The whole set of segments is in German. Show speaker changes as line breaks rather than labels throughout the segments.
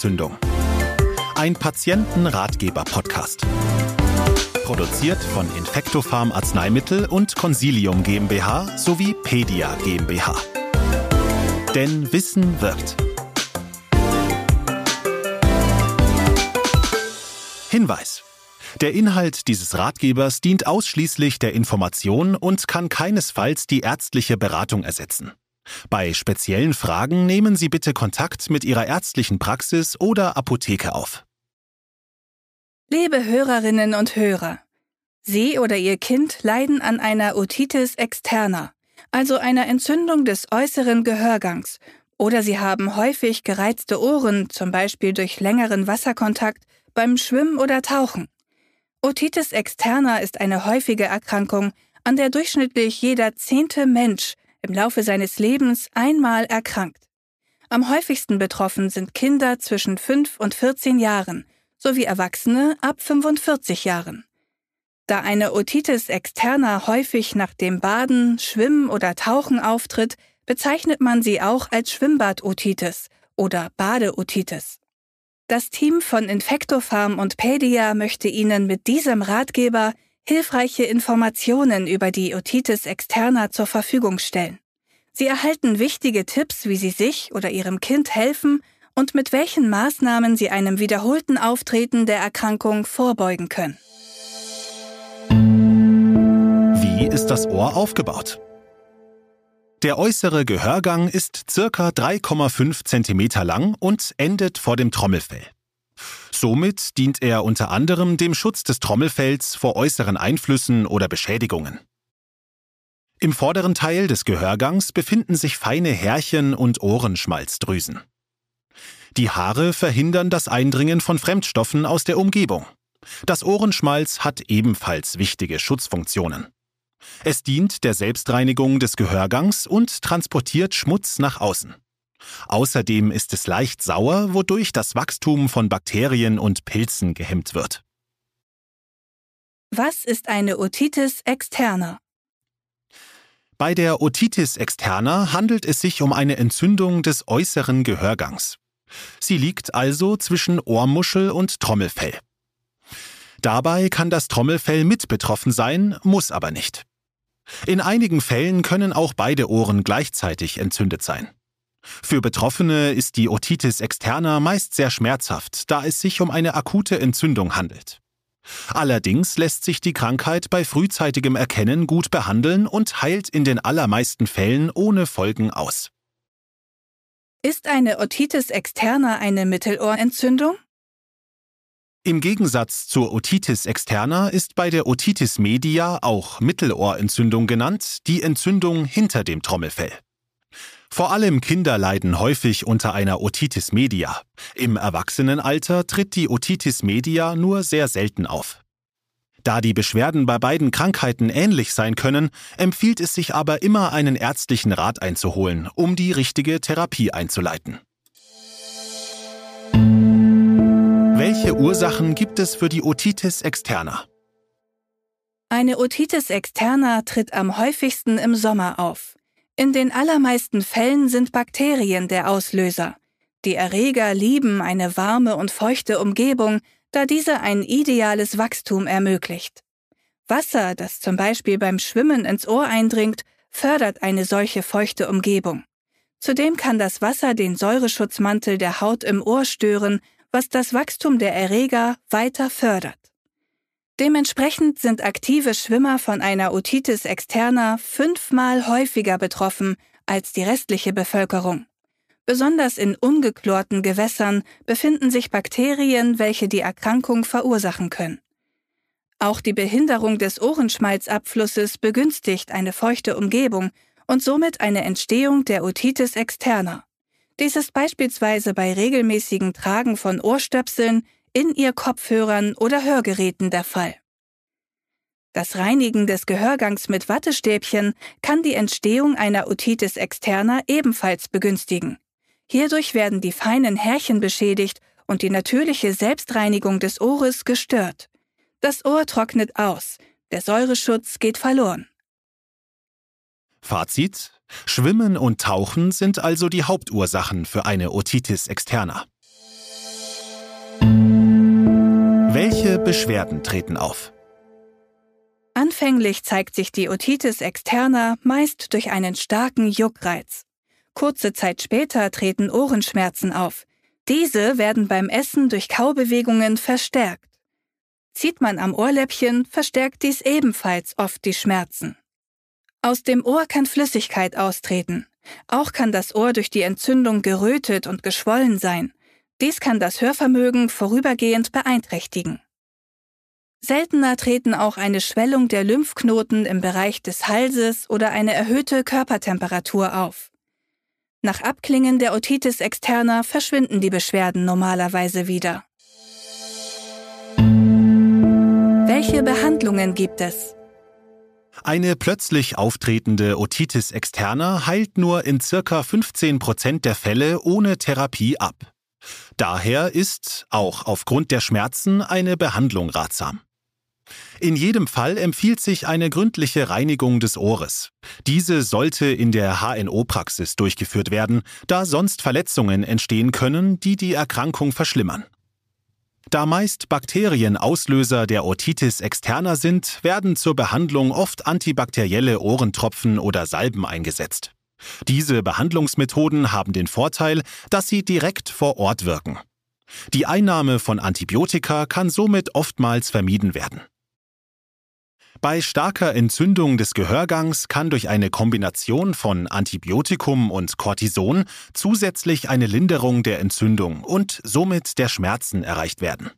Ohrenentzündung. Ein Patientenratgeber-Podcast. Produziert von Infectopharm Arzneimittel und Consilium GmbH sowie Pedia GmbH. Denn Wissen wirkt. Hinweis. Der Inhalt dieses Ratgebers dient ausschließlich der Information und kann keinesfalls die ärztliche Beratung ersetzen. Bei speziellen Fragen nehmen Sie bitte Kontakt mit Ihrer ärztlichen Praxis oder Apotheke auf.
Liebe Hörerinnen und Hörer, Sie oder Ihr Kind leiden an einer Otitis externa, also einer Entzündung des äußeren Gehörgangs, oder Sie haben häufig gereizte Ohren, zum Beispiel durch längeren Wasserkontakt beim Schwimmen oder Tauchen. Otitis externa ist eine häufige Erkrankung, an der durchschnittlich jeder zehnte Mensch im Laufe seines Lebens einmal erkrankt. Am häufigsten betroffen sind Kinder zwischen 5 und 14 Jahren sowie Erwachsene ab 45 Jahren. Da eine Otitis externa häufig nach dem Baden, Schwimmen oder Tauchen auftritt, bezeichnet man sie auch als Schwimmbad-Otitis oder Bade-Otitis. Das Team von Infectopharm und Pedia möchte Ihnen mit diesem Ratgeber hilfreiche Informationen über die Otitis externa zur Verfügung stellen. Sie erhalten wichtige Tipps, wie Sie sich oder Ihrem Kind helfen und mit welchen Maßnahmen Sie einem wiederholten Auftreten der Erkrankung vorbeugen können.
Wie ist das Ohr aufgebaut? Der äußere Gehörgang ist circa 3,5 cm lang und endet vor dem Trommelfell. Somit dient er unter anderem dem Schutz des Trommelfells vor äußeren Einflüssen oder Beschädigungen. Im vorderen Teil des Gehörgangs befinden sich feine Härchen und Ohrenschmalzdrüsen. Die Haare verhindern das Eindringen von Fremdstoffen aus der Umgebung. Das Ohrenschmalz hat ebenfalls wichtige Schutzfunktionen. Es dient der Selbstreinigung des Gehörgangs und transportiert Schmutz nach außen. Außerdem ist es leicht sauer, wodurch das Wachstum von Bakterien und Pilzen gehemmt wird.
Was ist eine Otitis externa?
Bei der Otitis externa handelt es sich um eine Entzündung des äußeren Gehörgangs. Sie liegt also zwischen Ohrmuschel und Trommelfell. Dabei kann das Trommelfell mit betroffen sein, muss aber nicht. In einigen Fällen können auch beide Ohren gleichzeitig entzündet sein. Für Betroffene ist die Otitis externa meist sehr schmerzhaft, da es sich um eine akute Entzündung handelt. Allerdings lässt sich die Krankheit bei frühzeitigem Erkennen gut behandeln und heilt in den allermeisten Fällen ohne Folgen aus.
Ist eine Otitis externa eine Mittelohrentzündung?
Im Gegensatz zur Otitis externa ist bei der Otitis media, auch Mittelohrentzündung genannt, die Entzündung hinter dem Trommelfell. Vor allem Kinder leiden häufig unter einer Otitis media. Im Erwachsenenalter tritt die Otitis media nur sehr selten auf. Da die Beschwerden bei beiden Krankheiten ähnlich sein können, empfiehlt es sich aber immer einen ärztlichen Rat einzuholen, um die richtige Therapie einzuleiten. Welche Ursachen gibt es für die Otitis externa?
Eine Otitis externa tritt am häufigsten im Sommer auf. In den allermeisten Fällen sind Bakterien der Auslöser. Die Erreger lieben eine warme und feuchte Umgebung, da diese ein ideales Wachstum ermöglicht. Wasser, das zum Beispiel beim Schwimmen ins Ohr eindringt, fördert eine solche feuchte Umgebung. Zudem kann das Wasser den Säureschutzmantel der Haut im Ohr stören, was das Wachstum der Erreger weiter fördert. Dementsprechend sind aktive Schwimmer von einer Otitis externa fünfmal häufiger betroffen als die restliche Bevölkerung. Besonders in ungeklorten Gewässern befinden sich Bakterien, welche die Erkrankung verursachen können. Auch die Behinderung des Ohrenschmalzabflusses begünstigt eine feuchte Umgebung und somit eine Entstehung der Otitis externa. Dies ist beispielsweise bei regelmäßigen Tragen von Ohrstöpseln, in ihr Kopfhörern oder Hörgeräten der Fall. Das Reinigen des Gehörgangs mit Wattestäbchen kann die Entstehung einer Otitis externa ebenfalls begünstigen. Hierdurch werden die feinen Härchen beschädigt und die natürliche Selbstreinigung des Ohres gestört. Das Ohr trocknet aus, der Säureschutz geht verloren.
Fazit Schwimmen und Tauchen sind also die Hauptursachen für eine Otitis externa. Welche Beschwerden treten auf?
Anfänglich zeigt sich die Otitis externa meist durch einen starken Juckreiz. Kurze Zeit später treten Ohrenschmerzen auf. Diese werden beim Essen durch Kaubewegungen verstärkt. Zieht man am Ohrläppchen, verstärkt dies ebenfalls oft die Schmerzen. Aus dem Ohr kann Flüssigkeit austreten. Auch kann das Ohr durch die Entzündung gerötet und geschwollen sein. Dies kann das Hörvermögen vorübergehend beeinträchtigen. Seltener treten auch eine Schwellung der Lymphknoten im Bereich des Halses oder eine erhöhte Körpertemperatur auf. Nach Abklingen der Otitis externa verschwinden die Beschwerden normalerweise wieder. Welche Behandlungen gibt es?
Eine plötzlich auftretende Otitis externa heilt nur in circa 15 Prozent der Fälle ohne Therapie ab. Daher ist, auch aufgrund der Schmerzen, eine Behandlung ratsam. In jedem Fall empfiehlt sich eine gründliche Reinigung des Ohres. Diese sollte in der HNO-Praxis durchgeführt werden, da sonst Verletzungen entstehen können, die die Erkrankung verschlimmern. Da meist Bakterien Auslöser der Otitis externa sind, werden zur Behandlung oft antibakterielle Ohrentropfen oder Salben eingesetzt. Diese Behandlungsmethoden haben den Vorteil, dass sie direkt vor Ort wirken. Die Einnahme von Antibiotika kann somit oftmals vermieden werden. Bei starker Entzündung des Gehörgangs kann durch eine Kombination von Antibiotikum und Cortison zusätzlich eine Linderung der Entzündung und somit der Schmerzen erreicht werden.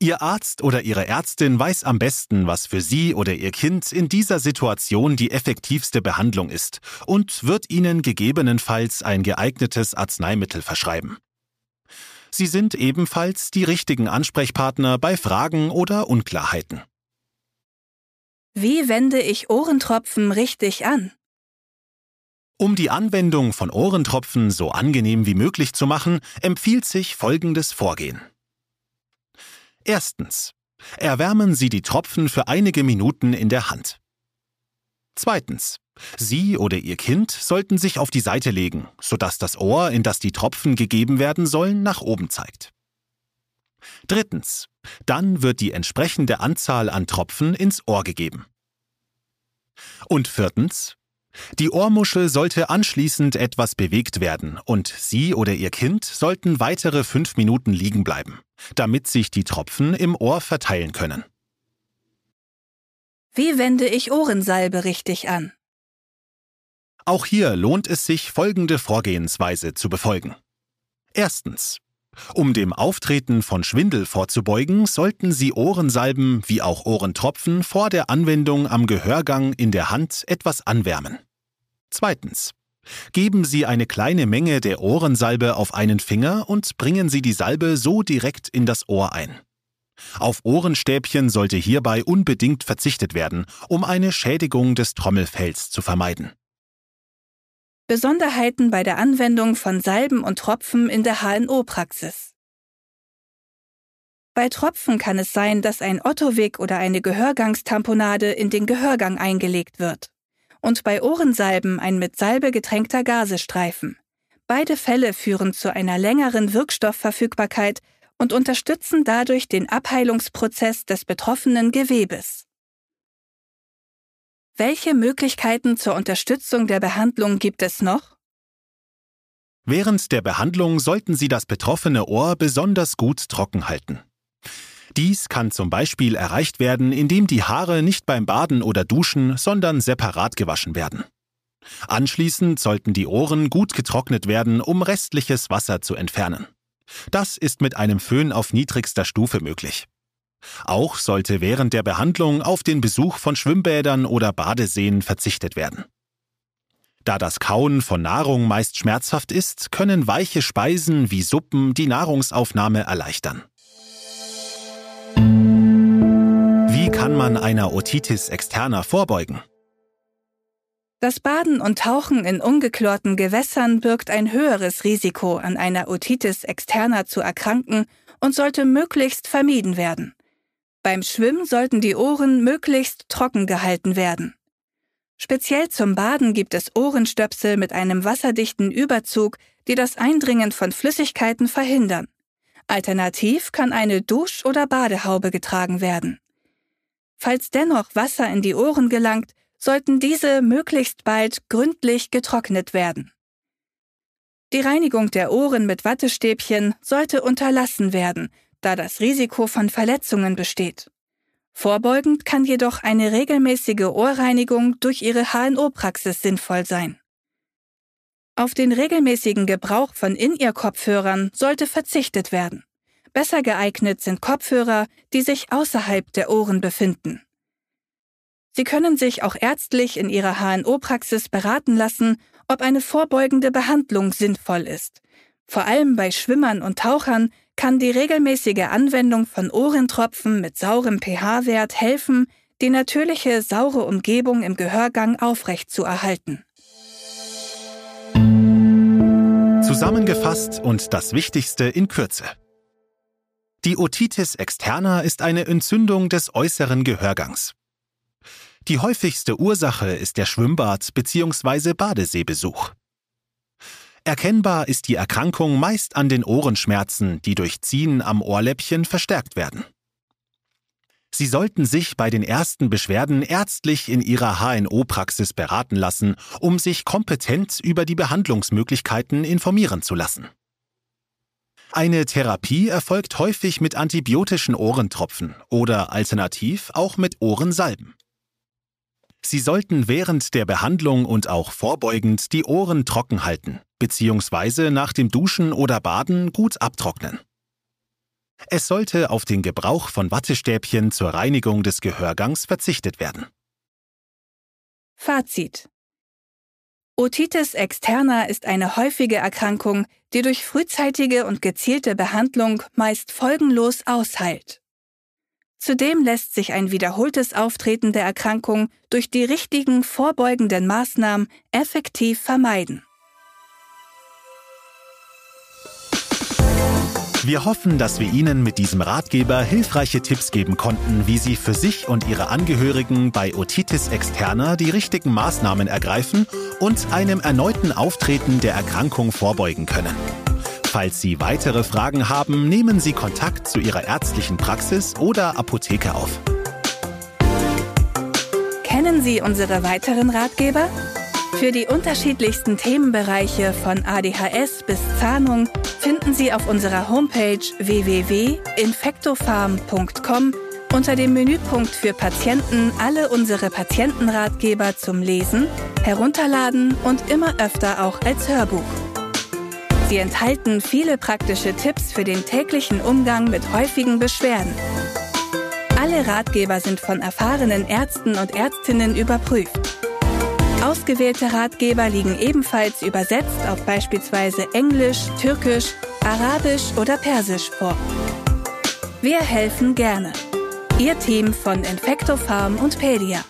Ihr Arzt oder Ihre Ärztin weiß am besten, was für Sie oder Ihr Kind in dieser Situation die effektivste Behandlung ist und wird Ihnen gegebenenfalls ein geeignetes Arzneimittel verschreiben. Sie sind ebenfalls die richtigen Ansprechpartner bei Fragen oder Unklarheiten.
Wie wende ich Ohrentropfen richtig an?
Um die Anwendung von Ohrentropfen so angenehm wie möglich zu machen, empfiehlt sich folgendes Vorgehen. Erstens. Erwärmen Sie die Tropfen für einige Minuten in der Hand. Zweitens. Sie oder Ihr Kind sollten sich auf die Seite legen, sodass das Ohr, in das die Tropfen gegeben werden sollen, nach oben zeigt. Drittens. Dann wird die entsprechende Anzahl an Tropfen ins Ohr gegeben. Und viertens. Die Ohrmuschel sollte anschließend etwas bewegt werden und Sie oder Ihr Kind sollten weitere fünf Minuten liegen bleiben, damit sich die Tropfen im Ohr verteilen können.
Wie wende ich Ohrensalbe richtig an?
Auch hier lohnt es sich, folgende Vorgehensweise zu befolgen. Erstens. Um dem Auftreten von Schwindel vorzubeugen, sollten Sie Ohrensalben wie auch Ohrentropfen vor der Anwendung am Gehörgang in der Hand etwas anwärmen. Zweitens. Geben Sie eine kleine Menge der Ohrensalbe auf einen Finger und bringen Sie die Salbe so direkt in das Ohr ein. Auf Ohrenstäbchen sollte hierbei unbedingt verzichtet werden, um eine Schädigung des Trommelfells zu vermeiden.
Besonderheiten bei der Anwendung von Salben und Tropfen in der HNO-Praxis. Bei Tropfen kann es sein, dass ein Ottowig oder eine Gehörgangstamponade in den Gehörgang eingelegt wird. Und bei Ohrensalben ein mit Salbe getränkter Gasestreifen. Beide Fälle führen zu einer längeren Wirkstoffverfügbarkeit und unterstützen dadurch den Abheilungsprozess des betroffenen Gewebes. Welche Möglichkeiten zur Unterstützung der Behandlung gibt es noch?
Während der Behandlung sollten Sie das betroffene Ohr besonders gut trocken halten. Dies kann zum Beispiel erreicht werden, indem die Haare nicht beim Baden oder Duschen, sondern separat gewaschen werden. Anschließend sollten die Ohren gut getrocknet werden, um restliches Wasser zu entfernen. Das ist mit einem Föhn auf niedrigster Stufe möglich. Auch sollte während der Behandlung auf den Besuch von Schwimmbädern oder Badeseen verzichtet werden. Da das Kauen von Nahrung meist schmerzhaft ist, können weiche Speisen wie Suppen die Nahrungsaufnahme erleichtern. Wie kann man einer Otitis externa vorbeugen?
Das Baden und Tauchen in ungeklorten Gewässern birgt ein höheres Risiko, an einer Otitis externa zu erkranken und sollte möglichst vermieden werden. Beim Schwimmen sollten die Ohren möglichst trocken gehalten werden. Speziell zum Baden gibt es Ohrenstöpsel mit einem wasserdichten Überzug, die das Eindringen von Flüssigkeiten verhindern. Alternativ kann eine Dusch- oder Badehaube getragen werden. Falls dennoch Wasser in die Ohren gelangt, sollten diese möglichst bald gründlich getrocknet werden. Die Reinigung der Ohren mit Wattestäbchen sollte unterlassen werden, da das Risiko von Verletzungen besteht. Vorbeugend kann jedoch eine regelmäßige Ohrreinigung durch ihre HNO-Praxis sinnvoll sein. Auf den regelmäßigen Gebrauch von In-Ear-Kopfhörern sollte verzichtet werden. Besser geeignet sind Kopfhörer, die sich außerhalb der Ohren befinden. Sie können sich auch ärztlich in Ihrer HNO-Praxis beraten lassen, ob eine vorbeugende Behandlung sinnvoll ist. Vor allem bei Schwimmern und Tauchern kann die regelmäßige Anwendung von Ohrentropfen mit saurem pH-Wert helfen, die natürliche saure Umgebung im Gehörgang aufrechtzuerhalten.
Zusammengefasst und das Wichtigste in Kürze. Die Otitis externa ist eine Entzündung des äußeren Gehörgangs. Die häufigste Ursache ist der Schwimmbad- bzw. Badeseebesuch. Erkennbar ist die Erkrankung meist an den Ohrenschmerzen, die durch Ziehen am Ohrläppchen verstärkt werden. Sie sollten sich bei den ersten Beschwerden ärztlich in Ihrer HNO-Praxis beraten lassen, um sich kompetent über die Behandlungsmöglichkeiten informieren zu lassen. Eine Therapie erfolgt häufig mit antibiotischen Ohrentropfen oder alternativ auch mit Ohrensalben. Sie sollten während der Behandlung und auch vorbeugend die Ohren trocken halten, beziehungsweise nach dem Duschen oder Baden gut abtrocknen. Es sollte auf den Gebrauch von Wattestäbchen zur Reinigung des Gehörgangs verzichtet werden.
Fazit Otitis externa ist eine häufige Erkrankung, die durch frühzeitige und gezielte Behandlung meist folgenlos ausheilt. Zudem lässt sich ein wiederholtes Auftreten der Erkrankung durch die richtigen vorbeugenden Maßnahmen effektiv vermeiden.
Wir hoffen, dass wir Ihnen mit diesem Ratgeber hilfreiche Tipps geben konnten, wie Sie für sich und Ihre Angehörigen bei Otitis externa die richtigen Maßnahmen ergreifen und einem erneuten Auftreten der Erkrankung vorbeugen können. Falls Sie weitere Fragen haben, nehmen Sie Kontakt zu Ihrer ärztlichen Praxis oder Apotheke auf.
Kennen Sie unsere weiteren Ratgeber? Für die unterschiedlichsten Themenbereiche von ADHS bis Zahnung finden Sie auf unserer Homepage www.infectofarm.com unter dem Menüpunkt für Patienten alle unsere Patientenratgeber zum Lesen, Herunterladen und immer öfter auch als Hörbuch. Sie enthalten viele praktische Tipps für den täglichen Umgang mit häufigen Beschwerden. Alle Ratgeber sind von erfahrenen Ärzten und Ärztinnen überprüft. Ausgewählte Ratgeber liegen ebenfalls übersetzt auf beispielsweise Englisch, Türkisch, Arabisch oder Persisch vor. Wir helfen gerne. Ihr Team von Infecto Farm und Pedia.